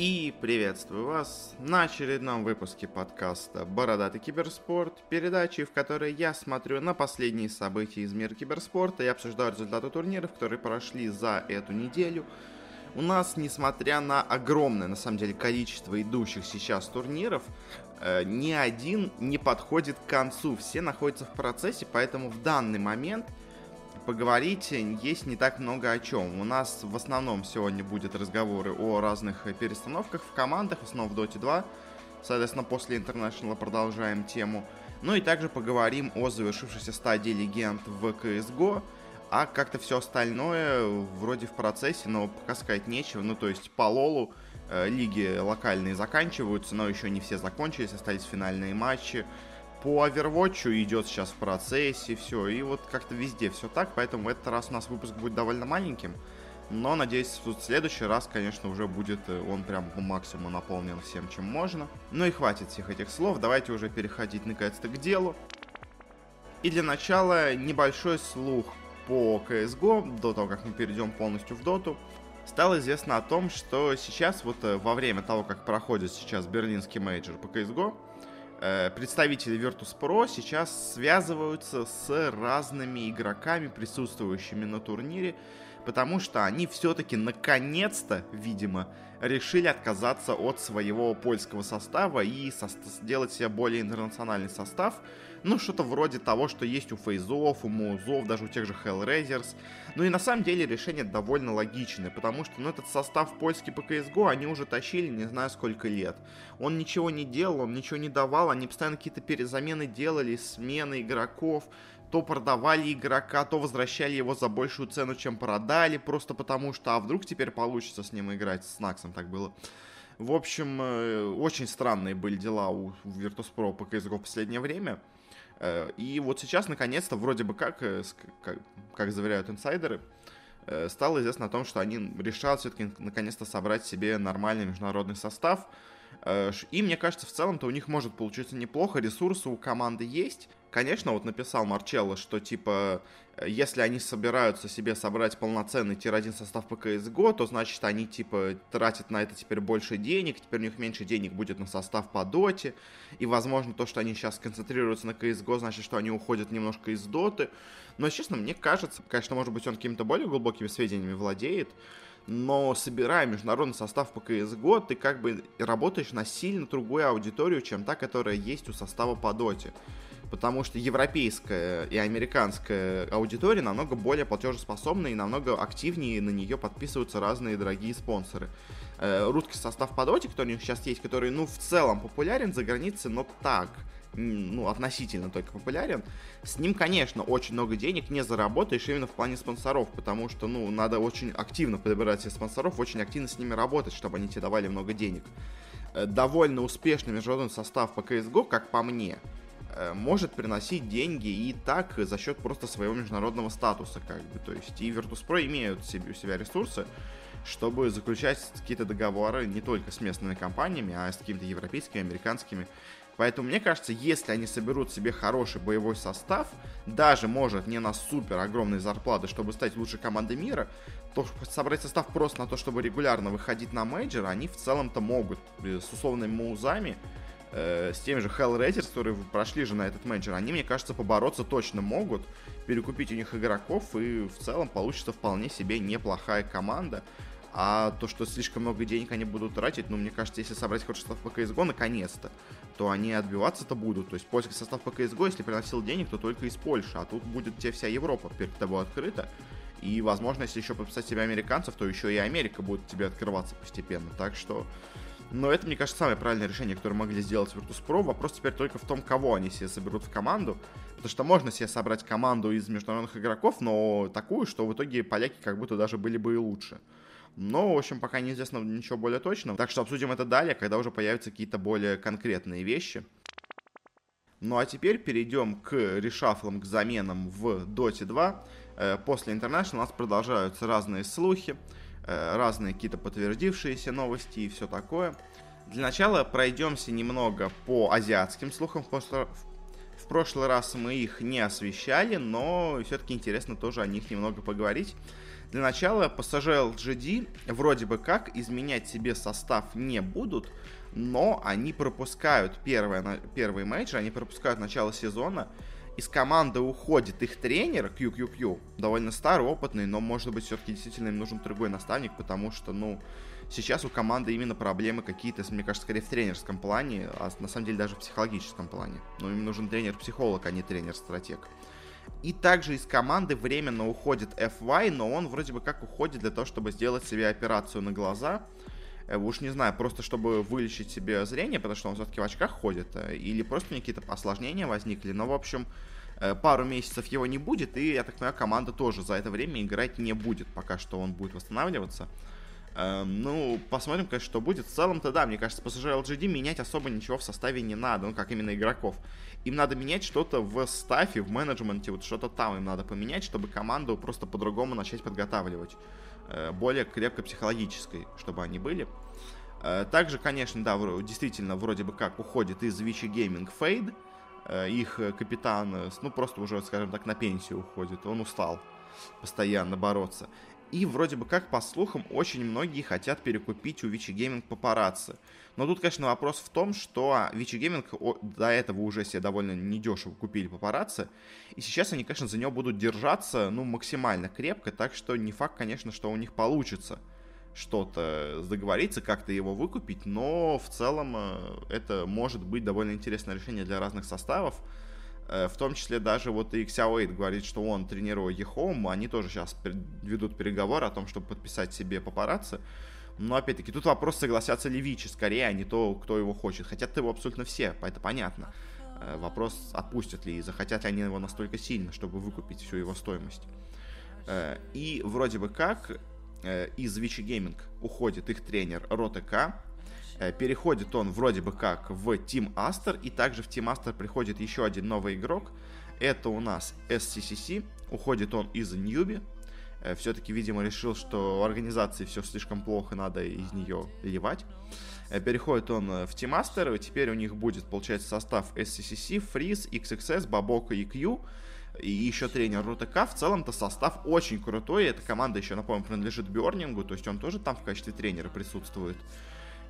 И приветствую вас на очередном выпуске подкаста «Бородатый киберспорт», передачи, в которой я смотрю на последние события из мира киберспорта и обсуждаю результаты турниров, которые прошли за эту неделю. У нас, несмотря на огромное, на самом деле, количество идущих сейчас турниров, э, ни один не подходит к концу, все находятся в процессе, поэтому в данный момент – поговорить есть не так много о чем. У нас в основном сегодня будет разговоры о разных перестановках в командах, в основном в Dota 2. Соответственно, после International продолжаем тему. Ну и также поговорим о завершившейся стадии легенд в CSGO. А как-то все остальное вроде в процессе, но пока сказать нечего. Ну, то есть по Лолу э, лиги локальные заканчиваются, но еще не все закончились, остались финальные матчи по Overwatch идет сейчас в процессе, все, и вот как-то везде все так, поэтому в этот раз у нас выпуск будет довольно маленьким, но, надеюсь, в следующий раз, конечно, уже будет э, он прям по максимуму наполнен всем, чем можно. Ну и хватит всех этих слов, давайте уже переходить наконец-то к делу. И для начала небольшой слух по CSGO, до того, как мы перейдем полностью в доту. Стало известно о том, что сейчас, вот э, во время того, как проходит сейчас берлинский мейджор по CSGO, представители Virtus.pro сейчас связываются с разными игроками, присутствующими на турнире, потому что они все-таки наконец-то, видимо, решили отказаться от своего польского состава и со- сделать себе более интернациональный состав, ну, что-то вроде того, что есть у Фейзов, у Музов, даже у тех же Hellraisers. Ну и на самом деле решение довольно логичное, потому что ну, этот состав польский по CSGO они уже тащили не знаю сколько лет. Он ничего не делал, он ничего не давал, они постоянно какие-то перезамены делали, смены игроков, то продавали игрока, то возвращали его за большую цену, чем продали, просто потому что, а вдруг теперь получится с ним играть, с Наксом так было. В общем, э, очень странные были дела у Virtus.pro по CSGO в последнее время. Э, и вот сейчас, наконец-то, вроде бы как, э, как, как заверяют инсайдеры, стало известно о том, что они решают все-таки наконец-то собрать себе нормальный международный состав. И мне кажется, в целом-то у них может получиться неплохо, ресурсы у команды есть, Конечно, вот написал Марчелло, что типа, если они собираются себе собрать полноценный тир-1 состав по CSGO, то значит они типа тратят на это теперь больше денег, теперь у них меньше денег будет на состав по доте, и возможно то, что они сейчас концентрируются на CSGO, значит, что они уходят немножко из доты. Но, честно, мне кажется, конечно, может быть, он какими-то более глубокими сведениями владеет, но собирая международный состав по CSGO, ты как бы работаешь на сильно другую аудиторию, чем та, которая есть у состава по доте потому что европейская и американская аудитория намного более платежеспособна и намного активнее на нее подписываются разные дорогие спонсоры. Э, русский состав по доте, который у них сейчас есть, который, ну, в целом популярен за границей, но так, ну, относительно только популярен, с ним, конечно, очень много денег не заработаешь именно в плане спонсоров, потому что, ну, надо очень активно подбирать себе спонсоров, очень активно с ними работать, чтобы они тебе давали много денег. Э, довольно успешный международный состав по CSGO, как по мне, Э, может приносить деньги и так за счет просто своего международного статуса, как бы. То есть и Virtus.pro имеют себе, у себя ресурсы, чтобы заключать какие-то договоры не только с местными компаниями, а с какими-то европейскими, американскими. Поэтому мне кажется, если они соберут себе хороший боевой состав, даже может не на супер огромные зарплаты, чтобы стать лучшей командой мира, то собрать состав просто на то, чтобы регулярно выходить на мейджор, они в целом-то могут с условными маузами э, с теми же Hellraisers, которые прошли же на этот мейджор, они, мне кажется, побороться точно могут, перекупить у них игроков, и в целом получится вполне себе неплохая команда. А то, что слишком много денег они будут тратить, ну, мне кажется, если собрать хороший состав по CSGO, наконец-то, то они отбиваться-то будут. То есть польский состав по CSGO, если приносил денег, то только из Польши, а тут будет тебе вся Европа перед тобой открыта. И, возможно, если еще подписать себе американцев, то еще и Америка будет тебе открываться постепенно. Так что но это, мне кажется, самое правильное решение, которое могли сделать Virtus.pro. Вопрос теперь только в том, кого они себе соберут в команду. Потому что можно себе собрать команду из международных игроков, но такую, что в итоге поляки как будто даже были бы и лучше. Но, в общем, пока неизвестно ничего более точного. Так что обсудим это далее, когда уже появятся какие-то более конкретные вещи. Ну а теперь перейдем к решафлам, к заменам в Dota 2. Э, после International у нас продолжаются разные слухи. Э, разные какие-то подтвердившиеся новости и все такое. Для начала пройдемся немного по азиатским слухам. В прошлый раз мы их не освещали, но все-таки интересно тоже о них немного поговорить. Для начала PSG LGD вроде бы как изменять себе состав не будут, но они пропускают первое, первый матч, они пропускают начало сезона, из команды уходит их тренер QQQ, довольно старый, опытный, но, может быть, все-таки действительно им нужен другой наставник, потому что, ну, сейчас у команды именно проблемы какие-то, мне кажется, скорее в тренерском плане, а на самом деле даже в психологическом плане. Но им нужен тренер-психолог, а не тренер-стратег. И также из команды временно уходит FY, но он вроде бы как уходит для того, чтобы сделать себе операцию на глаза. Э, уж не знаю, просто чтобы вылечить себе зрение, потому что он все-таки в очках ходит, э, или просто какие-то осложнения возникли. Но, в общем, э, пару месяцев его не будет, и, я так понимаю, команда тоже за это время играть не будет, пока что он будет восстанавливаться. Эм, ну, посмотрим, конечно, что будет. В целом-то, да, мне кажется, пассажир LGD менять особо ничего в составе не надо, ну, как именно игроков. Им надо менять что-то в стафе, в менеджменте, вот что-то там им надо поменять, чтобы команду просто по-другому начать подготавливать. Э, более крепко психологической, чтобы они были. Э, также, конечно, да, действительно, вроде бы как уходит из Gaming Fade. Э, их капитан, ну, просто уже, скажем так, на пенсию уходит. Он устал постоянно бороться. И вроде бы как, по слухам, очень многие хотят перекупить у Вичи Гейминг папарацци. Но тут, конечно, вопрос в том, что Вичи Гейминг до этого уже себе довольно недешево купили папарацци. И сейчас они, конечно, за него будут держаться, ну, максимально крепко. Так что не факт, конечно, что у них получится что-то договориться, как-то его выкупить. Но в целом э, это может быть довольно интересное решение для разных составов. Э, в том числе даже вот и Xiaowei говорит, что он тренирует Ехом, они тоже сейчас ведут переговоры о том, чтобы подписать себе папарацци. Но опять-таки тут вопрос, согласятся ли Вичи скорее, а не то, кто его хочет. Хотят его абсолютно все, это понятно. Э, вопрос, отпустят ли и захотят ли они его настолько сильно, чтобы выкупить всю его стоимость. Э, и вроде бы как из Вичи Гейминг уходит их тренер Ротека, Э, переходит он вроде бы как в Team Aster, и также в Team Aster приходит еще один новый игрок. Это у нас SCCC, уходит он из Ньюби. Э, Все-таки, видимо, решил, что у организации все слишком плохо, надо из нее ливать. Э, переходит он в Team Aster, и теперь у них будет, получается, состав SCCC, Freeze, XXS, Бабока и Q и еще тренер РУТК. В целом-то состав очень крутой. Эта команда еще, напомню, принадлежит Бёрнингу, то есть он тоже там в качестве тренера присутствует.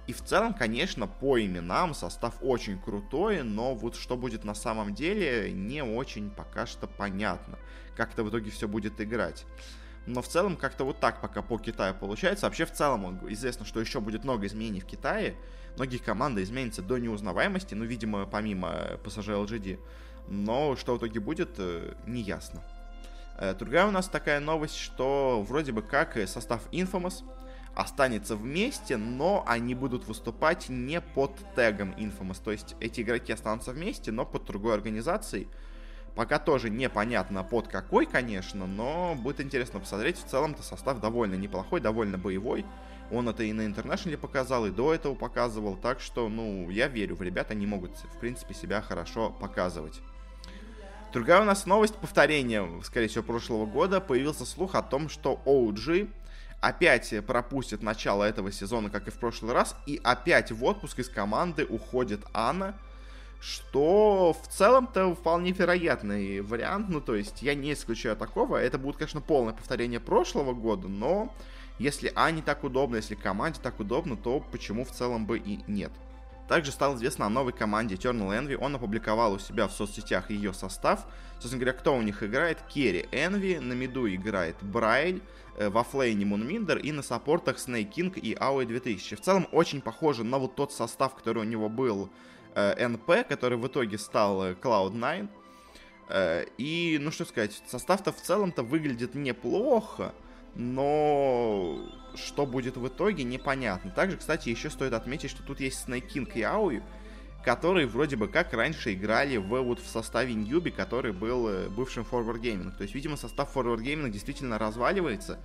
И в целом, конечно, по именам состав очень крутой, но вот что будет на самом деле, не очень пока что понятно. Как это в итоге все будет играть. Но в целом как-то вот так пока по Китаю получается. Вообще в целом известно, что еще будет много изменений в Китае. Многие команды изменятся до неузнаваемости, ну, видимо, помимо PSG LGD. Но что в итоге будет, э, не ясно. Э, другая у нас такая новость, что вроде бы как состав Infamous останется вместе, но они будут выступать не под тегом Infamous. То есть эти игроки останутся вместе, но под другой организацией. Пока тоже непонятно под какой, конечно, но будет интересно посмотреть. В целом-то состав довольно неплохой, довольно боевой. Он это и на Интернешнале показал, и до этого показывал. Так что, ну, я верю в ребят, они могут, в принципе, себя хорошо показывать. Другая у нас новость, повторение, скорее всего, прошлого года. Появился слух о том, что OG опять пропустит начало этого сезона, как и в прошлый раз, и опять в отпуск из команды уходит Анна, что в целом-то вполне вероятный вариант, ну то есть я не исключаю такого, это будет, конечно, полное повторение прошлого года, но если Ане так удобно, если команде так удобно, то почему в целом бы и нет. Также стало известно о новой команде Eternal Envy. Он опубликовал у себя в соцсетях ее состав. Собственно говоря, кто у них играет? Керри Энви, на миду играет Брайль, э, во флейне Мунминдер и на саппортах King и Ауэ 2000. В целом очень похоже на вот тот состав, который у него был э, NP, который в итоге стал э, Cloud9. Э, и, ну что сказать, состав-то в целом-то выглядит неплохо, но что будет в итоге, непонятно. Также, кстати, еще стоит отметить, что тут есть King и Ауи, которые вроде бы как раньше играли в, вот, в составе Ньюби, который был бывшим Forward Gaming. То есть, видимо, состав Forward Gaming действительно разваливается,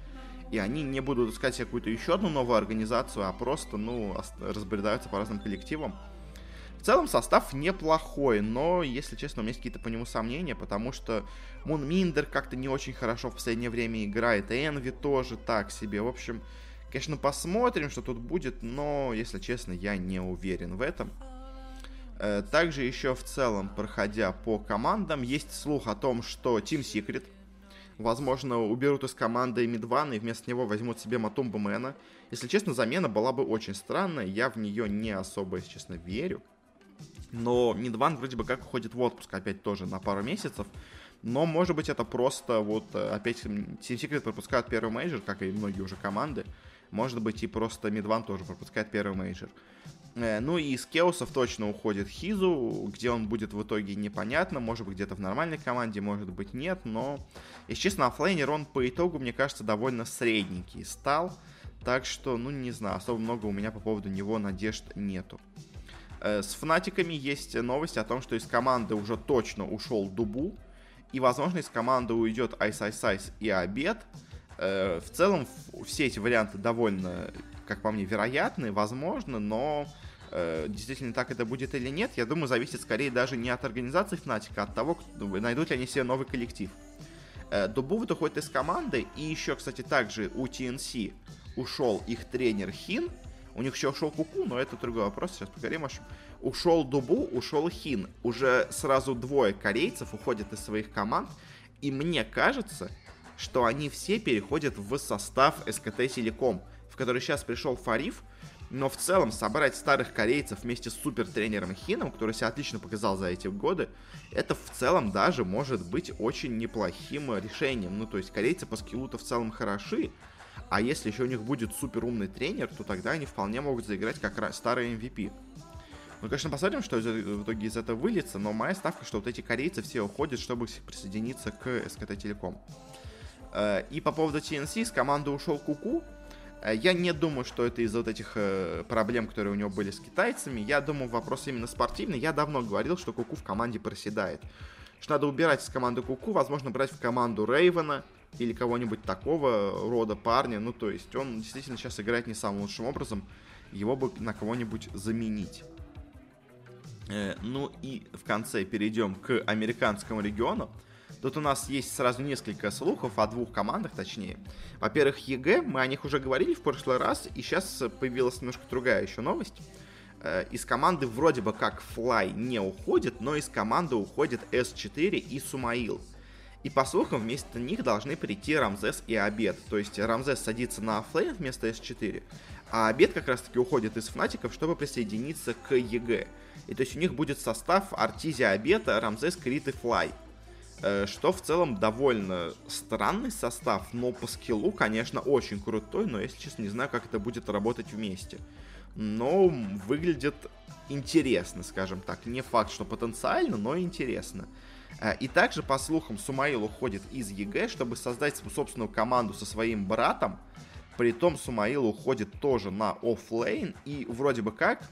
и они не будут искать какую-то еще одну новую организацию, а просто, ну, разбредаются по разным коллективам. В целом состав неплохой, но, если честно, у меня есть какие-то по нему сомнения, потому что Мун Миндер как-то не очень хорошо в последнее время играет, и Энви тоже так себе. В общем, конечно, посмотрим, что тут будет, но, если честно, я не уверен в этом. Э, также еще в целом, проходя по командам, есть слух о том, что Team Secret Возможно, уберут из команды Мидвана и вместо него возьмут себе Матумба Мэна. Если честно, замена была бы очень странная. Я в нее не особо, если честно, верю. Но MidOne вроде бы как уходит в отпуск опять тоже на пару месяцев. Но, может быть, это просто вот э, опять Team Secret пропускают первый мейджор, как и многие уже команды. Может быть, и просто MidOne тоже пропускает первый мейджор. Э, ну и из Кеосов точно уходит KheZu, где он будет в итоге непонятно, может быть где-то в нормальной команде, может быть нет, но, если честно, оффлейнер он по итогу, мне кажется, довольно средненький стал, так что, ну не знаю, особо много у меня по поводу него надежд нету. Э, с фанатиками есть новость о том, что из команды уже точно ушел DuBu, и, возможно, из команды уйдет Ice Ice Ice и Abed. Э, в целом, все эти варианты довольно, как по мне, вероятны, возможно, но э, действительно так это будет или нет, я думаю, зависит скорее даже не от организации Fnatic, а от того, найдут ли они себе новый коллектив. Дубу уходит из команды, и еще, кстати, также у TNC ушел их тренер Хин, у них еще ушел Куку, но это другой вопрос, сейчас поговорим. Ушел Дубу, ушел Хин. Уже сразу двое корейцев уходят из своих команд. И мне кажется, что они все переходят в состав СКТ Телеком, в который сейчас пришел Фариф. Но в целом собрать старых корейцев вместе с супер тренером Хином, который себя отлично показал за эти годы, это в целом даже может быть очень неплохим решением. Ну, то есть корейцы по скиллу-то в целом хороши, а если еще у них будет супер умный тренер, то тогда они вполне могут заиграть как старый MVP. Ну, конечно, посмотрим, что в итоге из этого выльется, но моя ставка, что вот эти корейцы все уходят, чтобы присоединиться к СКТ Телеком. Э, и по поводу TNC, с команды ушел Куку. Э, я не думаю, что это из-за вот этих э, проблем, которые у него были с китайцами. Я думаю, вопрос именно спортивный. Я давно говорил, что Куку в команде проседает. Что надо убирать из команды Куку, возможно, брать в команду Рейвена или кого-нибудь такого рода парня. Ну, то есть он действительно сейчас играет не самым лучшим образом. Его бы на кого-нибудь заменить. Э, ну и в конце перейдем к американскому региону. Тут у нас есть сразу несколько слухов о двух командах, точнее. Во-первых, EG, мы о них уже говорили в прошлый раз, и сейчас появилась немножко другая еще новость. Э, из команды вроде бы как Fly не уходит, но из команды уходит S4 и SumaiL. И по слухам вместо них должны прийти Ramzes и Abed. То есть Ramzes садится на оффлейн вместо S4, а Abed как раз таки уходит из Фнатиков, чтобы присоединиться к EG. И то есть у них будет состав Arteezy, Abed, Ramzes, Cr1t и Fly. Э, что в целом довольно странный состав, но по скиллу, конечно, очень крутой, но, если честно, не знаю, как это будет работать вместе. Но выглядит интересно, скажем так. Не факт, что потенциально, но интересно. Э, и также, по слухам, SumaiL уходит из EG, чтобы создать собственную команду со своим братом. Притом SumaiL уходит тоже на оффлейн. И вроде бы как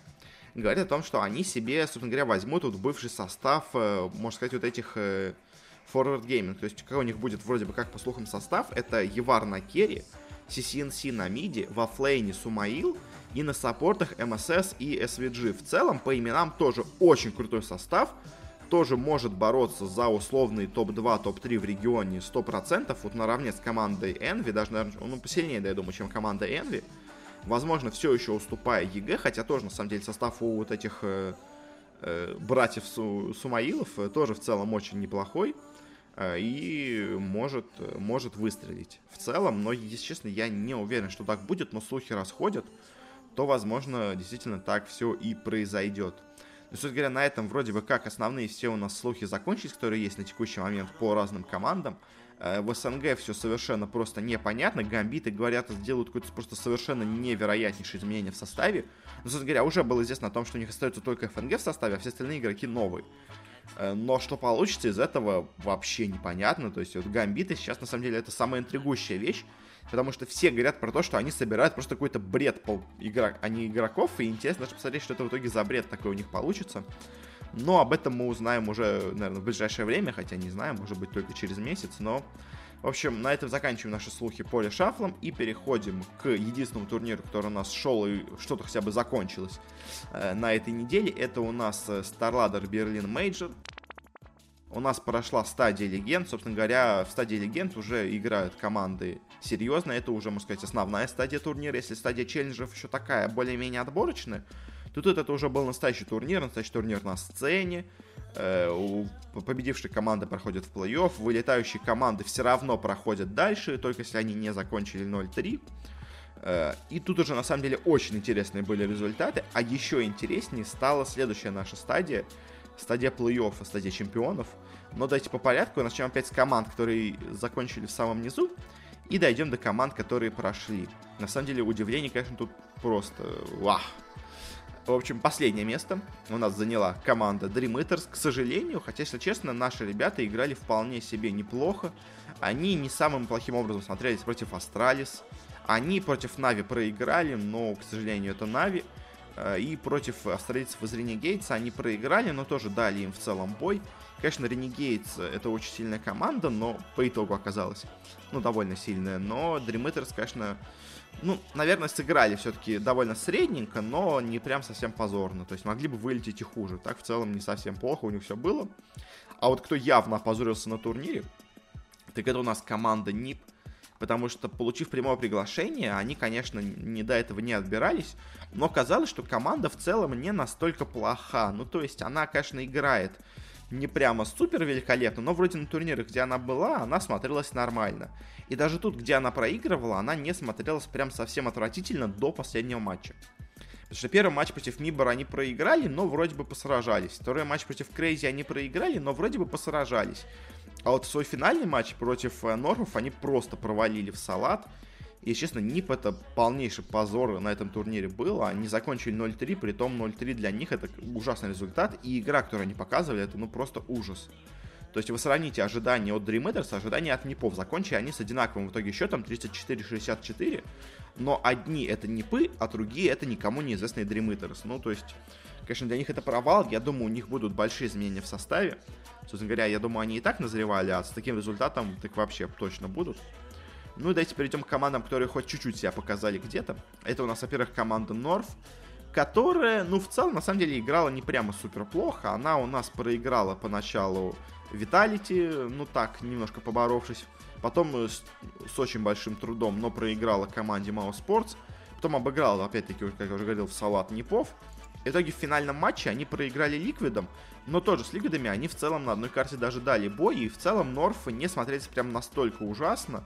говорит о том, что они себе, собственно говоря, возьмут вот бывший состав, э, можно сказать, вот этих э, Forward Gaming. То есть, какой у них будет вроде бы, как по слухам, состав, это YawaR на керри, CCNC на миди, в оффлейне Сумаил и на саппортах MSS и SVG. В целом, по именам тоже очень крутой состав, тоже может бороться за условный топ-2, топ-3 в регионе 100%, вот наравне с командой Envy, даже, наверное, ну, посильнее, да, я думаю, чем команда Envy возможно, все еще уступая EG, хотя тоже, на самом деле, состав у вот этих э, э, братьев Су, Сумаилов э, тоже в целом очень неплохой. Э, и может, может выстрелить в целом, но, если честно, я не уверен, что так будет, но слухи расходят, то, возможно, действительно так все и произойдет. Но, собственно говоря, на этом вроде бы как основные все у нас слухи закончились, которые есть на текущий момент по разным командам. Э, в СНГ все совершенно просто непонятно. Гамбиты, говорят, сделают какое-то просто совершенно невероятнейшее изменение в составе. Но, собственно говоря, уже было известно о том, что у них остается только ФНГ в составе, а все остальные игроки новые. Э, но что получится из этого вообще непонятно. То есть вот гамбиты сейчас на самом деле это самая интригующая вещь. Потому что все говорят про то, что они собирают просто какой-то бред по игрок, а не игроков. И интересно даже посмотреть, что это в итоге за бред такой у них получится. Но об этом мы узнаем уже, наверное, в ближайшее время, хотя не знаю, может быть, только через месяц, но... В общем, на этом заканчиваем наши слухи по шафлом и переходим к единственному турниру, который у нас шел и что-то хотя бы закончилось э, на этой неделе. Это у нас э, StarLadder Berlin Major. У нас прошла стадия легенд. Собственно говоря, в стадии легенд уже играют команды серьезно. Это уже, можно сказать, основная стадия турнира. Если стадия челленджеров еще такая более-менее отборочная, то тут это уже был настоящий турнир, настоящий турнир на сцене. Э, у победившей команды проходят в плей-офф, вылетающие команды все равно проходят дальше, только если они не закончили 0-3. Э, и тут уже на самом деле очень интересные были результаты, а еще интереснее стала следующая наша стадия, стадия плей-оффа, стадия чемпионов. Но давайте по порядку, начнем опять с команд, которые закончили в самом низу, и дойдем до команд, которые прошли. На самом деле удивление, конечно, тут просто вах. В общем, последнее место у нас заняла команда Dream Eaters. К сожалению, хотя, если честно, наши ребята играли вполне себе неплохо. Они не самым плохим образом смотрелись против Astralis. Они против Navi проиграли, но, к сожалению, это Navi. Э, и против австралийцев из Renegades а они проиграли, но тоже дали им в целом бой. Конечно, Renegades это очень сильная команда, но по итогу оказалась, ну, довольно сильная. Но Eaters, конечно, ну, наверное, сыграли все-таки довольно средненько, но не прям совсем позорно. То есть могли бы вылететь и хуже. Так в целом не совсем плохо у них все было. А вот кто явно опозорился на турнире, так это у нас команда НИП. Потому что, получив прямое приглашение, они, конечно, не до этого не отбирались. Но казалось, что команда в целом не настолько плоха. Ну, то есть она, конечно, играет не прямо супер великолепно, но вроде на турнирах, где она была, она смотрелась нормально. И даже тут, где она проигрывала, она не смотрелась прям совсем отвратительно до последнего матча. Потому что первый матч против Мибора они проиграли, но вроде бы посражались. Второй матч против Крейзи они проиграли, но вроде бы посражались. А вот свой финальный матч против э, Норфов они просто провалили в салат. И, честно, НИП это полнейший позор на этом турнире был. Они закончили 0-3, при том 0-3 для них это ужасный результат. И игра, которую они показывали, это ну просто ужас. То есть вы сравните ожидания от Dream Eaters, ожидания от НИПов. Закончили они с одинаковым в итоге счетом 34-64. Но одни это НИПы, а другие это никому неизвестные Dream Eaters. Ну, то есть, конечно, для них это провал. Я думаю, у них будут большие изменения в составе. Собственно говоря, я думаю, они и так назревали, а с таким результатом так вообще точно будут. Ну и давайте перейдем к командам, которые хоть чуть-чуть себя показали где-то. Это у нас, во-первых, команда Норф, которая, ну, в целом, на самом деле, играла не прямо супер плохо. Она у нас проиграла поначалу Виталити, ну так, немножко поборовшись. Потом э, с, с очень большим трудом, но проиграла команде Мао Спортс. Потом обыграла, опять-таки, как я уже говорил, в салат Непов. В итоге в финальном матче они проиграли Ликвидом, но тоже с Ликвидами они в целом на одной карте даже дали бой, и в целом Норфы не смотрелись прям настолько ужасно.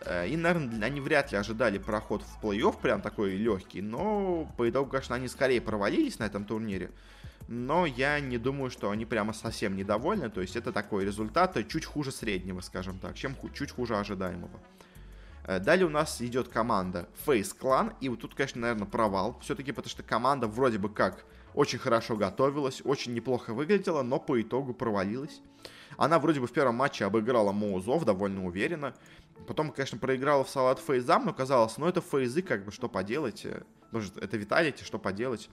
Э, и, наверное, они вряд ли ожидали проход в плей-офф прям такой легкий, но по итогу, конечно, они скорее провалились на этом турнире. Но я не думаю, что они прямо совсем недовольны. То есть это такой результат чуть хуже среднего, скажем так, чем чуть хуже ожидаемого. Э, далее у нас идет команда Face Clan. И вот тут, конечно, наверное, провал. Все-таки потому что команда вроде бы как очень хорошо готовилась, очень неплохо выглядела, но по итогу провалилась. Она вроде бы в первом матче обыграла Моузов довольно уверенно. Потом, конечно, проиграла в салат фейзам, но казалось, ну это фейзы, как бы, что поделать. Может, это Виталити, что поделать.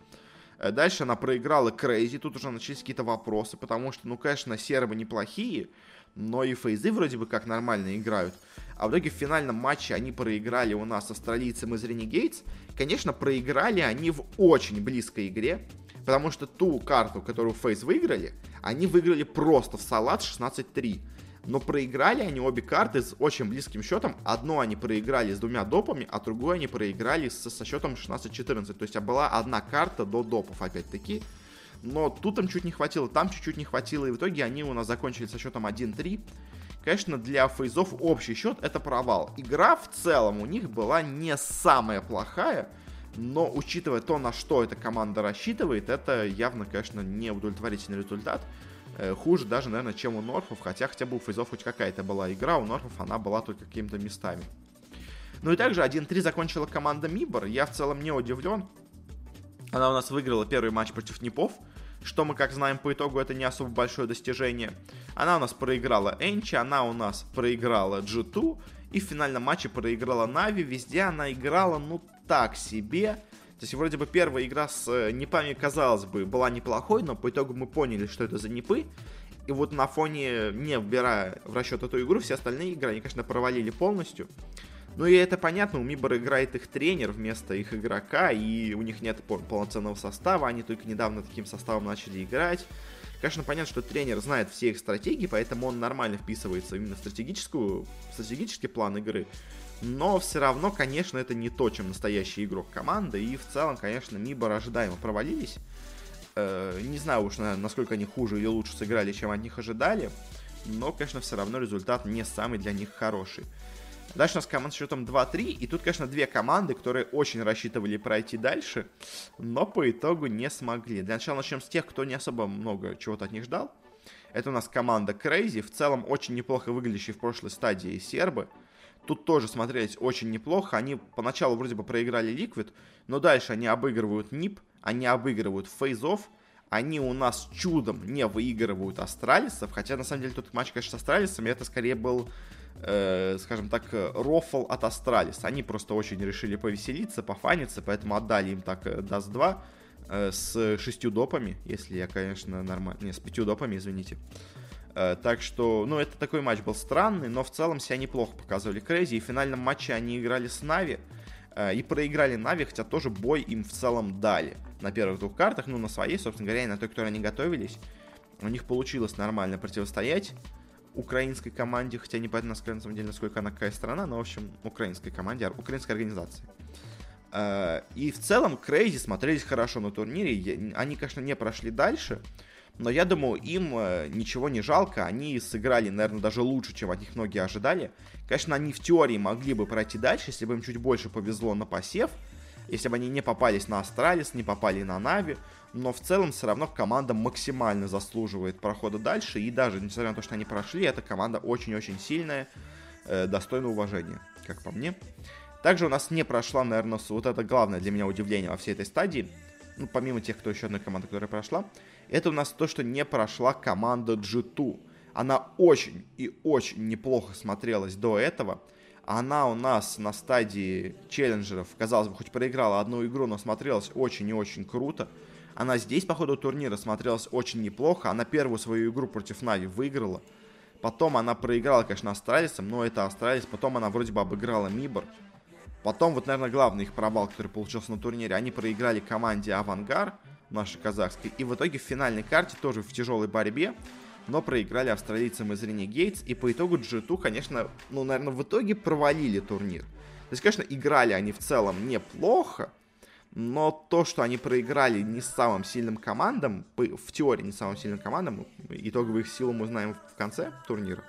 Э, дальше она проиграла Крейзи, тут уже начались какие-то вопросы, потому что, ну, конечно, сербы неплохие, но и фейзы вроде бы как нормально играют. А в итоге в финальном матче они проиграли у нас австралийцам из Renegades. Конечно, проиграли они в очень близкой игре, потому что ту карту, которую Фейз выиграли, они выиграли просто в салат 16-3 но проиграли они обе карты с очень близким счетом. Одну они проиграли с двумя допами, а другую они проиграли со, со счетом 16-14. То есть а была одна карта до допов, опять-таки. Но тут им чуть не хватило, там чуть-чуть не хватило, и в итоге они у нас закончили со счетом 1-3. Конечно, для фейзов общий счет это провал. Игра в целом у них была не самая плохая, но учитывая то, на что эта команда рассчитывает, это явно, конечно, не удовлетворительный результат. Э, хуже даже, наверное, чем у Норфов, хотя хотя бы у Фейзов хоть какая-то была игра, у Норфов она была только какими-то местами. Ну и также 1-3 закончила команда Мибор, я в целом не удивлен. Она у нас выиграла первый матч против Непов, что мы, как знаем, по итогу это не особо большое достижение. Она у нас проиграла Энчи, она у нас проиграла G2, и в финальном матче проиграла Нави. Везде она играла, ну, так себе. То есть вроде бы первая игра с э, Непами, казалось бы, была неплохой, но по итогу мы поняли, что это за Непы. И вот на фоне, не вбирая в расчет эту игру, все остальные игры, они, конечно, провалили полностью. Ну и это понятно, у Мибор играет их тренер вместо их игрока, и у них нет полноценного состава, они только недавно таким составом начали играть. Конечно, понятно, что тренер знает все их стратегии, поэтому он нормально вписывается именно в стратегическую, в стратегический план игры. Но все равно, конечно, это не то, чем настоящий игрок команды. И в целом, конечно, Мибор ожидаемо провалились. Э, не знаю уж, насколько они хуже или лучше сыграли, чем от них ожидали. Но, конечно, все равно результат не самый для них хороший. Дальше у нас команда с счетом 2-3, и тут, конечно, две команды, которые очень рассчитывали пройти дальше, но по итогу не смогли. Для начала начнем с тех, кто не особо много чего-то от них ждал. Это у нас команда Crazy, в целом очень неплохо выглядящие в прошлой стадии сербы. Тут тоже смотрелись очень неплохо. Они поначалу вроде бы проиграли Liquid, но дальше они обыгрывают NIP, они обыгрывают FaZe ов, они у нас чудом не выигрывают Astralis ов, хотя на самом деле тот матч, конечно, с Astralis ами, это скорее был э, скажем так, рофл от Astralis. Они просто очень решили повеселиться, пофаниться, поэтому отдали им так э, Dust 2 э, с шестью допами, если я, конечно, нормально... Не, с пятью допами, извините. Так что, ну, это такой матч был странный, но в целом себя неплохо показывали CR4ZY. И в финальном матче они играли с Navi э, и проиграли Navi, хотя тоже бой им в целом дали. На первых двух картах, ну, на своей, собственно говоря, и на той, которой они готовились. У них получилось нормально противостоять украинской команде, хотя непонятно, на самом деле, насколько она какая страна, но, в общем, украинской команде, украинской организации. Э, и в целом CR4ZY смотрелись хорошо на турнире. Они, конечно, не прошли дальше, но я думаю, им э, ничего не жалко. Они сыграли, наверное, даже лучше, чем от них многие ожидали. Конечно, они в теории могли бы пройти дальше, если бы им чуть больше повезло на посев. Если бы они не попались на Astralis, не попали на Navi но в целом все равно команда максимально заслуживает прохода дальше, и даже несмотря на то, что они прошли, эта команда очень-очень сильная, э, достойна уважения, как по мне. Также у нас не прошла, наверное, вот это главное для меня удивление во всей этой стадии, ну, помимо тех, кто еще одной команды, которая прошла, это у нас то, что не прошла команда G2. Она очень и очень неплохо смотрелась до этого. Она у нас на стадии челленджеров, казалось бы, хоть проиграла одну игру, но смотрелась очень и очень круто. Она здесь по ходу турнира смотрелась очень неплохо. Она первую свою игру против Navi выиграла. Потом она проиграла, конечно, Astralis ам, но это Astralis. Потом она вроде бы обыграла MIBR. Потом, вот, наверное, главный их провал, который получился на турнире, они проиграли команде Авангар, нашей казахской. И в итоге в финальной карте, тоже в тяжелой борьбе, но проиграли австралийцам из Renegades. И по итогу G2, конечно, ну, наверное, в итоге провалили турнир. То есть, конечно, играли они в целом неплохо, но то, что они проиграли не самым сильным командам, в теории не самым сильным командам, итоговую их силу мы узнаем в конце турнира,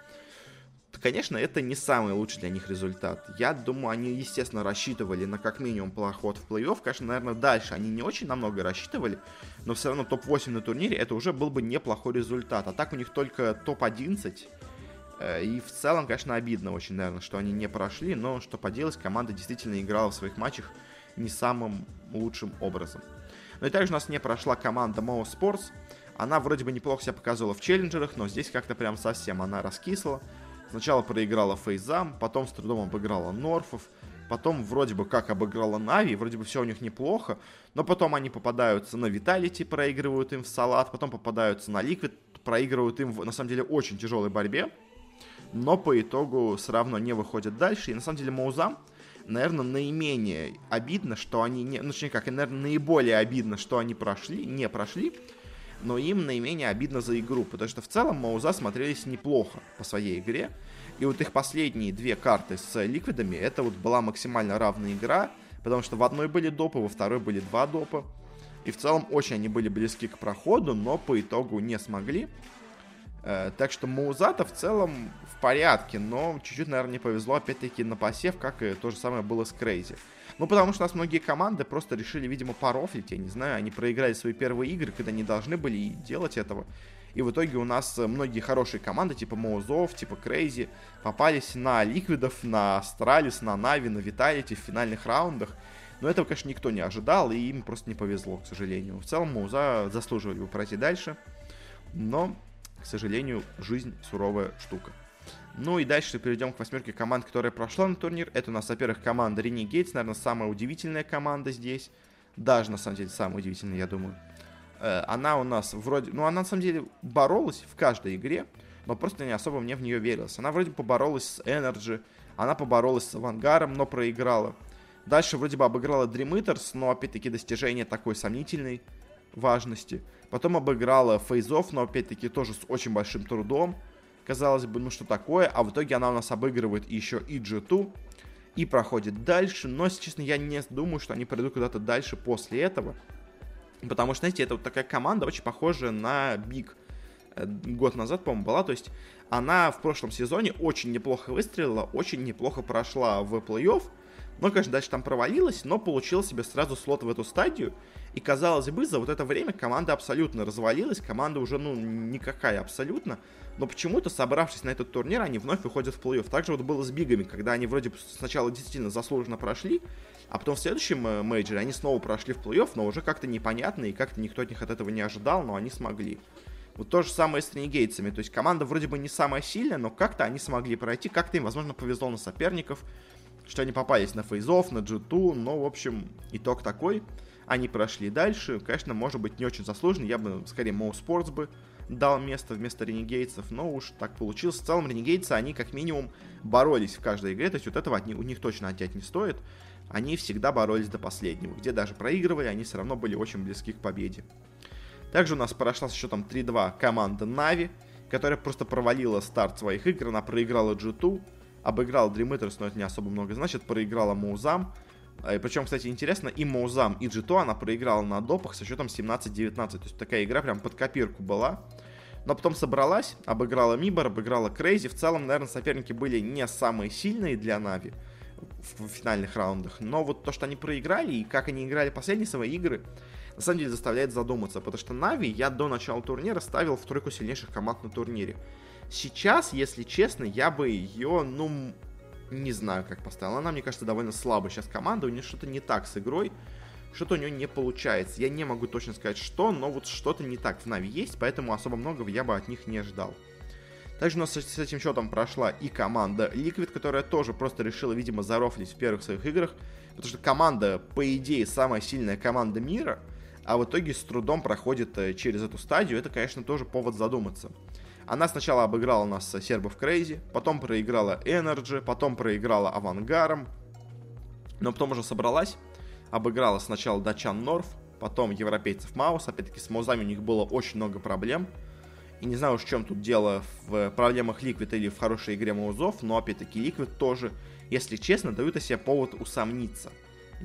то, конечно, это не самый лучший для них результат. Я думаю, они, естественно, рассчитывали на как минимум проход в плей-офф. Конечно, наверное, дальше они не очень намного рассчитывали, но все равно топ-8 на турнире это уже был бы неплохой результат. А так у них только топ-11. Э, и в целом, конечно, обидно очень, наверное, что они не прошли, но что поделать, команда действительно играла в своих матчах не самым лучшим образом. Ну и также у нас не прошла команда Mo Sports. Она вроде бы неплохо себя показывала в челленджерах, но здесь как-то прям совсем она раскисла. Сначала проиграла FaZe ам, потом с трудом обыграла North ов, потом вроде бы как обыграла Navi, вроде бы все у них неплохо, но потом они попадаются на Vitality, проигрывают им в салат, потом попадаются на Liquid, проигрывают им в, на самом деле, очень тяжелой борьбе, но по итогу все равно не выходят дальше. И на самом деле Mouz ам, наверное, наименее обидно, что они не... Ну, точнее как, наверное, наиболее обидно, что они прошли, не прошли, но им наименее обидно за игру, потому что в целом Мауза смотрелись неплохо по своей игре, и вот их последние две карты с ликвидами, это вот была максимально равная игра, потому что в одной были допы, во второй были два допа, и в целом очень они были близки к проходу, но по итогу не смогли. Э, так что Маузата в целом в порядке, но чуть-чуть, наверное, не повезло опять-таки на посев, как и то же самое было с Крейзи. Ну, потому что у нас многие команды просто решили, видимо, порофлить, я не знаю, они проиграли свои первые игры, когда не должны были делать этого. И в итоге у нас многие хорошие команды, типа Mouz ов, типа CR4ZY, попались на Liquid ов, на Astralis, на Navi, на Vitality в финальных раундах. Но этого, конечно, никто не ожидал, и им просто не повезло, к сожалению. В целом, Mouz а заслуживали бы пройти дальше. Но к сожалению, жизнь суровая штука. Ну и дальше перейдем к восьмерке команд, которая прошла на турнир. Это у нас, во-первых, команда Renegades, наверное, самая удивительная команда здесь. Даже, на самом деле, самая удивительная, я думаю. Э, она у нас вроде... Ну, она, на самом деле, боролась в каждой игре, но просто не особо мне в нее верилось. Она вроде поборолась с Energy, она поборолась с Авангаром, но проиграла. Дальше вроде бы обыграла Dream Eaters, но опять-таки достижение такой сомнительной важности. Потом обыграла Фейзов, но опять-таки тоже с очень большим трудом. Казалось бы, ну что такое, а в итоге она у нас обыгрывает еще и G2 и проходит дальше. Но, если честно, я не думаю, что они пройдут куда-то дальше после этого. Потому что, знаете, это вот такая команда очень похожая на Биг. Э, год назад, по-моему, была. То есть она в прошлом сезоне очень неплохо выстрелила, очень неплохо прошла в плей-офф. Но, конечно, дальше там провалилась, но получила себе сразу слот в эту стадию. И, казалось бы, за вот это время команда абсолютно развалилась, команда уже, ну, никакая абсолютно. Но почему-то, собравшись на этот турнир, они вновь выходят в плей-офф. Так же вот было с Бигами, когда они вроде сначала действительно заслуженно прошли, а потом в следующем э, мейджоре они снова прошли в плей-офф, но уже как-то непонятно, и как-то никто от них от этого не ожидал, но они смогли. Вот то же самое с ренегейцами. То есть команда вроде бы не самая сильная, но как-то они смогли пройти, как-то им, возможно, повезло на соперников, что они попались на фейзов, на G2, но, в общем, итог такой. Они прошли дальше. Конечно, может быть, не очень заслуженно. Я бы, скорее, Моу Спортс бы дал место вместо ренегейцев, но уж так получилось. В целом, ренегейцы, они как минимум боролись в каждой игре, то есть вот этого от них, у них точно отнять не стоит. Они всегда боролись до последнего. Где даже проигрывали, они все равно были очень близки к победе. Также у нас прошла с счетом 3-2 команда Нави, которая просто провалила старт своих игр. Она проиграла G2, обыграла Dream Eaters, но это не особо много значит, проиграла Моузам. И причем, кстати, интересно, и Моузам, и G2 она проиграла на допах со счетом 17-19. То есть такая игра прям под копирку была. Но потом собралась, обыграла MIBR, обыграла CR4ZY. В целом, наверное, соперники были не самые сильные для Navi в финальных раундах. Но вот то, что они проиграли и как они играли последние свои игры, на самом деле заставляет задуматься. Потому что Navi я до начала турнира ставил в тройку сильнейших команд на турнире. Сейчас, если честно, я бы ее, ну, не знаю, как поставил. Она, мне кажется, довольно слабая сейчас команда. У нее что-то не так с игрой. Что-то у нее не получается. Я не могу точно сказать, что, но вот что-то не так в Navi есть, поэтому особо многого я бы от них не ждал. Также у нас с этим счетом прошла и команда Liquid, которая тоже просто решила, видимо, зарофлить в первых своих играх. Потому что команда, по идее, самая сильная команда мира, а в итоге с трудом проходит э, через эту стадию. Это, конечно, тоже повод задуматься. Она сначала обыграла нас сербов Крейзи, потом проиграла Energy, потом проиграла Авангаром, но потом уже собралась, обыграла сначала Дачан Норф, потом европейцев Маус, опять-таки с Маузами у них было очень много проблем, и не знаю уж в чем тут дело, в проблемах Liquid или в хорошей игре Маузов, но опять-таки Liquid тоже, если честно, дают о себе повод усомниться.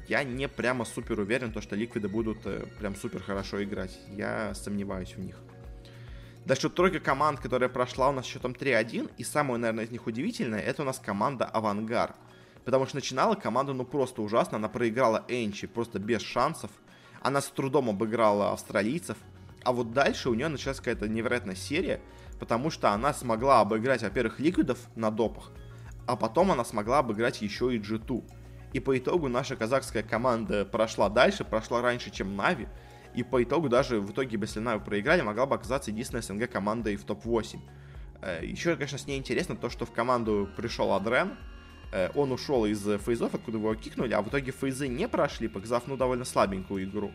Я не прямо супер уверен, то, что Ликвиды будут э, прям супер хорошо играть. Я сомневаюсь в них. Дальше тройка команд, которая прошла у нас счетом 3-1, и самое, наверное, из них удивительное, это у нас команда Авангар. Потому что начинала команда, ну, просто ужасно. Она проиграла Энчи просто без шансов. Она с трудом обыграла австралийцев. А вот дальше у нее началась какая-то невероятная серия, потому что она смогла обыграть, во-первых, Liquid ов на допах, а потом она смогла обыграть еще и G2. И по итогу наша казахская команда прошла дальше, прошла раньше, чем Navi. И по итогу даже в итоге, если Navi проиграли, могла бы оказаться единственной СНГ командой в топ-8. Э, Еще, конечно, с ней интересно то, что в команду пришел AdreN. Э, он ушел из FaZe ов, откуда его кикнули, а в итоге FaZe ы не прошли, показав, ну, довольно слабенькую игру.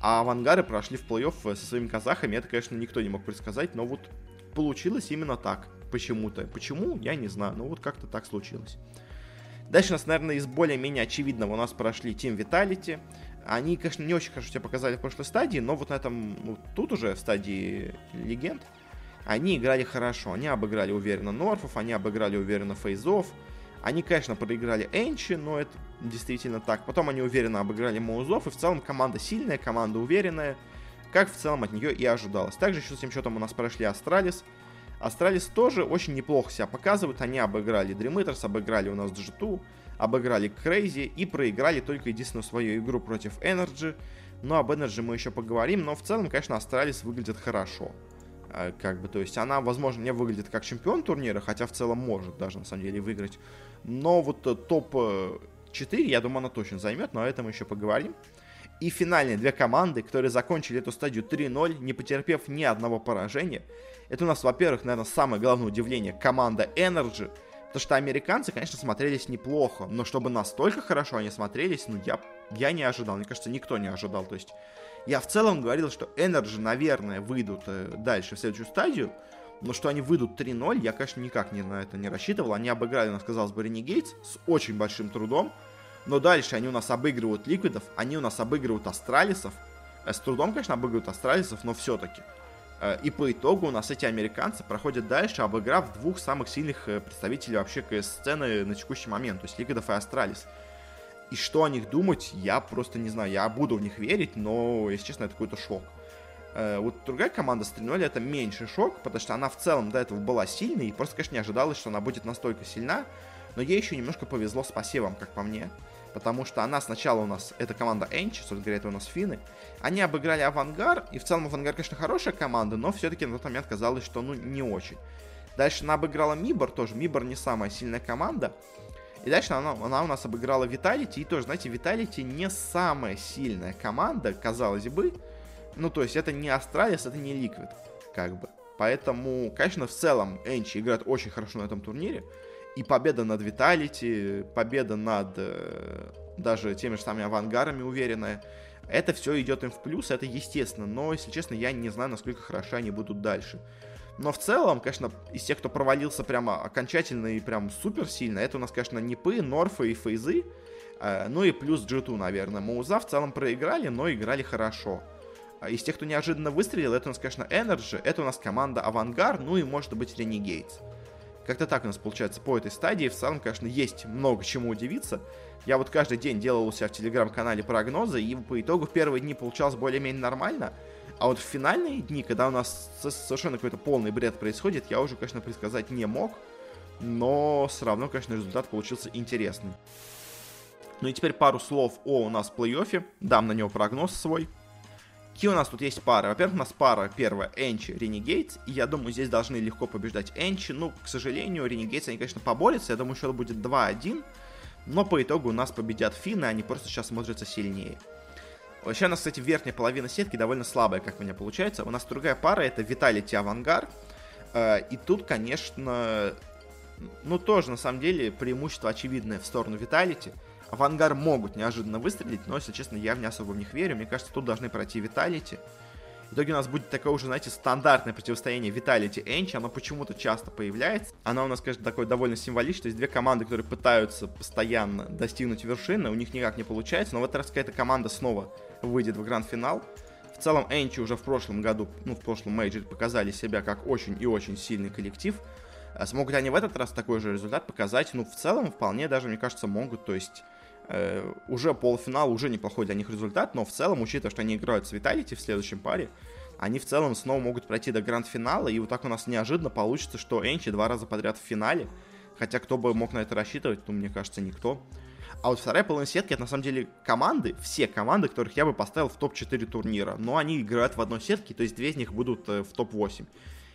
А авангары прошли в плей-офф со своими казахами. Это, конечно, никто не мог предсказать, но вот получилось именно так. Почему-то. Почему, я не знаю, но вот как-то так случилось. Дальше у нас, наверное, из более-менее очевидного у нас прошли Team Vitality. Они, конечно, не очень хорошо себя показали в прошлой стадии, но вот на этом, ну, тут уже в стадии легенд, они играли хорошо. Они обыграли уверенно Норфов, они обыграли уверенно Фейзов. Они, конечно, проиграли Энчи, но это действительно так. Потом они уверенно обыграли Mouz ов, и в целом команда сильная, команда уверенная, как в целом от нее и ожидалось. Также еще с этим счетом у нас прошли Astralis. Astralis тоже очень неплохо себя показывают. Они обыграли Eaters, обыграли у нас G2, обыграли Crazy и проиграли только единственную свою игру против NRG. Но об NRG мы еще поговорим. Но в целом, конечно, Astralis выглядит хорошо. А, как бы, то есть она, возможно, не выглядит как чемпион турнира, хотя в целом может даже, на самом деле, выиграть. Но вот э, топ-4, я думаю, она точно займет, но о этом еще поговорим. И финальные две команды, которые закончили эту стадию 3-0, не потерпев ни одного поражения. Это у нас, во-первых, наверное, самое главное удивление, команда Energy. Потому что американцы, конечно, смотрелись неплохо, но чтобы настолько хорошо они смотрелись, ну, я, я не ожидал. Мне кажется, никто не ожидал. То есть, я в целом говорил, что Energy, наверное, выйдут э, дальше в следующую стадию, но что они выйдут 3-0, я, конечно, никак не, на это не рассчитывал. Они обыграли, нас, казалось бы, Renegades с очень большим трудом. Но дальше они у нас обыгрывают Liquid ов, они у нас обыгрывают Astralis ов. Э, с трудом, конечно, обыгрывают Astralis ов, но все-таки. Э, и по итогу у нас эти американцы проходят дальше, обыграв двух самых сильных э, представителей вообще CS-сцены на текущий момент, то есть Liquid ов и Astralis. И что о них думать, я просто не знаю. Я буду в них верить, но, если честно, это какой-то шок. Э, вот другая команда с 3 это меньший шок, потому что она в целом до этого была сильной, и просто, конечно, не ожидалось, что она будет настолько сильна. Но ей еще немножко повезло с посевом, как по мне. Потому что она сначала у нас, это команда Энчи, собственно говоря, это у нас финны. Они обыграли Авангар, и в целом Авангар, конечно, хорошая команда, но все-таки на тот момент казалось, что ну не очень. Дальше она обыграла Мибор тоже. Мибор не самая сильная команда. И дальше она, она у нас обыграла Виталити. И тоже, знаете, Виталити не самая сильная команда, казалось бы. Ну, то есть это не Astralis, это не Liquid, как бы. Поэтому, конечно, в целом ENCE играет очень хорошо на этом турнире. И победа над Vitality, победа над э, даже теми же самыми авангарами уверенная. Это все идет им в плюс, это естественно. Но, если честно, я не знаю, насколько хороши они будут дальше. Но в целом, конечно, из тех, кто провалился прямо окончательно и прям супер сильно, это у нас, конечно, Нипы, Норфы и Фейзы. Э, ну и плюс G2, наверное. Мауза в целом проиграли, но играли хорошо. А из тех, кто неожиданно выстрелил, это у нас, конечно, Energy, это у нас команда Авангар, ну и, может быть, Renegades. Как-то так у нас получается по этой стадии. В целом, конечно, есть много чему удивиться. Я вот каждый день делал у себя в телеграм-канале прогнозы, и по итогу в первые дни получалось более-менее нормально. А вот в финальные дни, когда у нас совершенно какой-то полный бред происходит, я уже, конечно, предсказать не мог. Но все равно, конечно, результат получился интересным. Ну и теперь пару слов о у нас плей-оффе. Дам на него прогноз свой. Какие у нас тут есть пары? Во-первых, у нас пара первая Энчи, Ренегейтс. И я думаю, здесь должны легко побеждать Энчи. Ну, к сожалению, Ренегейтс, они, конечно, поборются. Я думаю, счет будет 2-1. Но по итогу у нас победят финны, они просто сейчас смотрятся сильнее. Вообще у нас, кстати, верхняя половина сетки довольно слабая, как у меня получается. У нас другая пара, это Виталити Авангар. Э, и тут, конечно, ну тоже, на самом деле, преимущество очевидное в сторону Виталити. Авангар могут неожиданно выстрелить, но, если честно, я не особо в них верю. Мне кажется, тут должны пройти Виталити. В итоге у нас будет такое уже, знаете, стандартное противостояние Vitality Энчи. Оно почему-то часто появляется. Оно у нас, конечно, такое довольно символичное. То есть две команды, которые пытаются постоянно достигнуть вершины, у них никак не получается. Но в этот раз какая-то команда снова выйдет в гранд-финал. В целом, Энчи уже в прошлом году, ну, в прошлом мейджоре показали себя как очень и очень сильный коллектив. А смогут ли они в этот раз такой же результат показать? Ну, в целом, вполне даже, мне кажется, могут. То есть, Э, уже полуфинал, уже неплохой для них результат, но в целом, учитывая, что они играют с Виталити в следующем паре, они в целом снова могут пройти до гранд-финала, и вот так у нас неожиданно получится, что Энчи два раза подряд в финале, хотя кто бы мог на это рассчитывать, ну, мне кажется, никто. А вот вторая половина сетки, это на самом деле команды, все команды, которых я бы поставил в топ-4 турнира, но они играют в одной сетке, то есть две из них будут э, в топ-8.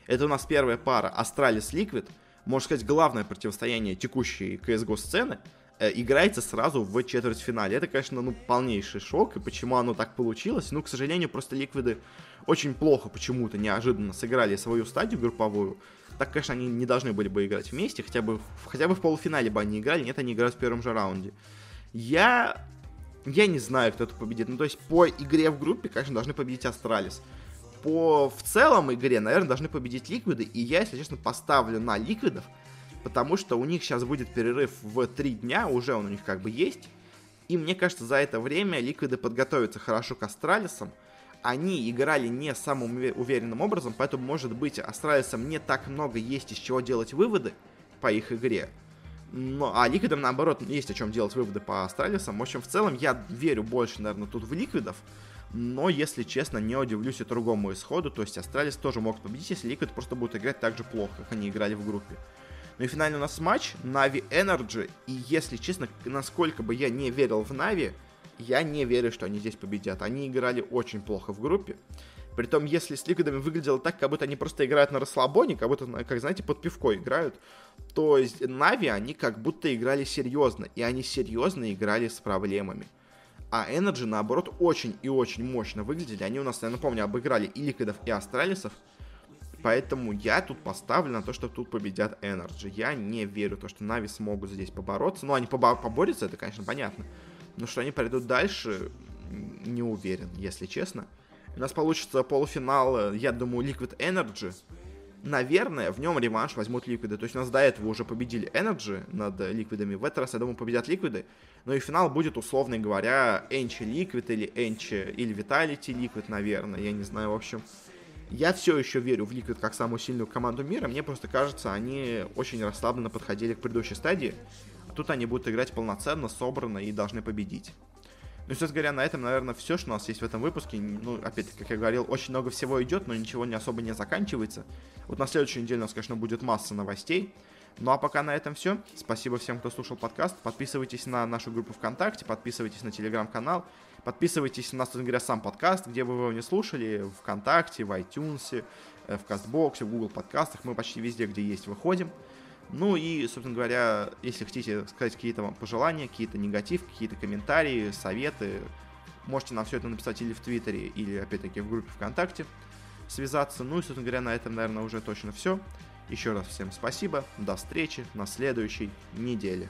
Это у нас первая пара Astralis Liquid, можно сказать, главное противостояние текущей CSGO сцены, Э, играется сразу в четвертьфинале. Это, конечно, ну, полнейший шок, и почему оно так получилось. Ну, к сожалению, просто Ликвиды очень плохо почему-то неожиданно сыграли свою стадию групповую. Так, конечно, они не должны были бы играть вместе, хотя бы, хотя бы в полуфинале бы они играли, нет, они играют в первом же раунде. Я... Я не знаю, кто тут победит. Ну, то есть, по игре в группе, конечно, должны победить Astralis. По в целом игре, наверное, должны победить Ликвиды, и я, если честно, поставлю на Ликвидов, потому что у них сейчас будет перерыв в три дня, уже он у них как бы есть. И мне кажется, за это время Ликвиды подготовятся хорошо к Астралисам. Они играли не самым уверенным образом, поэтому, может быть, Астралисам не так много есть из чего делать выводы по их игре. Но, а Ликвидам, наоборот, есть о чем делать выводы по Астралисам. В общем, в целом, я верю больше, наверное, тут в Ликвидов. Но, если честно, не удивлюсь и другому исходу. То есть Astralis тоже могут победить, если Liquid просто будут играть так же плохо, как они играли в группе. Ну и финальный у нас матч NaVi NRG. И если честно, насколько бы я не верил в NaVi, я не верю, что они здесь победят. Они играли очень плохо в группе. Притом, если с Ликвидами выглядело так, как будто они просто играют на расслабоне, как будто, как знаете, под пивко играют, то есть Нави, они как будто играли серьезно, и они серьезно играли с проблемами. А Energy, наоборот, очень и очень мощно выглядели. Они у нас, я напомню, обыграли и Ликвидов, и Астралисов. Поэтому я тут поставлю на то, что тут победят Energy. Я не верю то, что Нави смогут здесь побороться. Ну, они побо- поборются, это, конечно, понятно. Но что они пойдут дальше, не уверен, если честно. У нас получится полуфинал, я думаю, Liquid Energy. Наверное, в нем реванш возьмут Ликвиды. То есть у нас до этого уже победили NRG над Ликвидами. В этот раз, я думаю, победят Ликвиды. Но и финал будет, условно говоря, ENCE Liquid или ENCE или Vitality Liquid, наверное. Я не знаю, в общем. Я все еще верю в Liquid как самую сильную команду мира. Мне просто кажется, они очень расслабленно подходили к предыдущей стадии. тут они будут играть полноценно, собранно и должны победить. Ну, собственно говоря, на этом, наверное, все, что у нас есть в этом выпуске. Ну, опять-таки, как я говорил, очень много всего идет, но ничего не особо не заканчивается. Вот на следующей неделе у нас, конечно, будет масса новостей. Ну а пока на этом все. Спасибо всем, кто слушал подкаст. Подписывайтесь на нашу группу ВКонтакте, подписывайтесь на телеграм-канал, подписывайтесь на, собственно говоря, сам подкаст, где вы его не слушали, ВКонтакте, в iTunes, э, в Кастбоксе, в Google подкастах. Мы почти везде, где есть, выходим. Ну и, собственно говоря, если хотите сказать какие-то вам пожелания, какие-то негатив, какие-то комментарии, советы, можете нам все это написать или в Твиттере, или, опять-таки, в группе ВКонтакте связаться. Ну и, собственно говоря, на этом, наверное, уже точно все. Еще раз всем спасибо. До встречи на следующей неделе.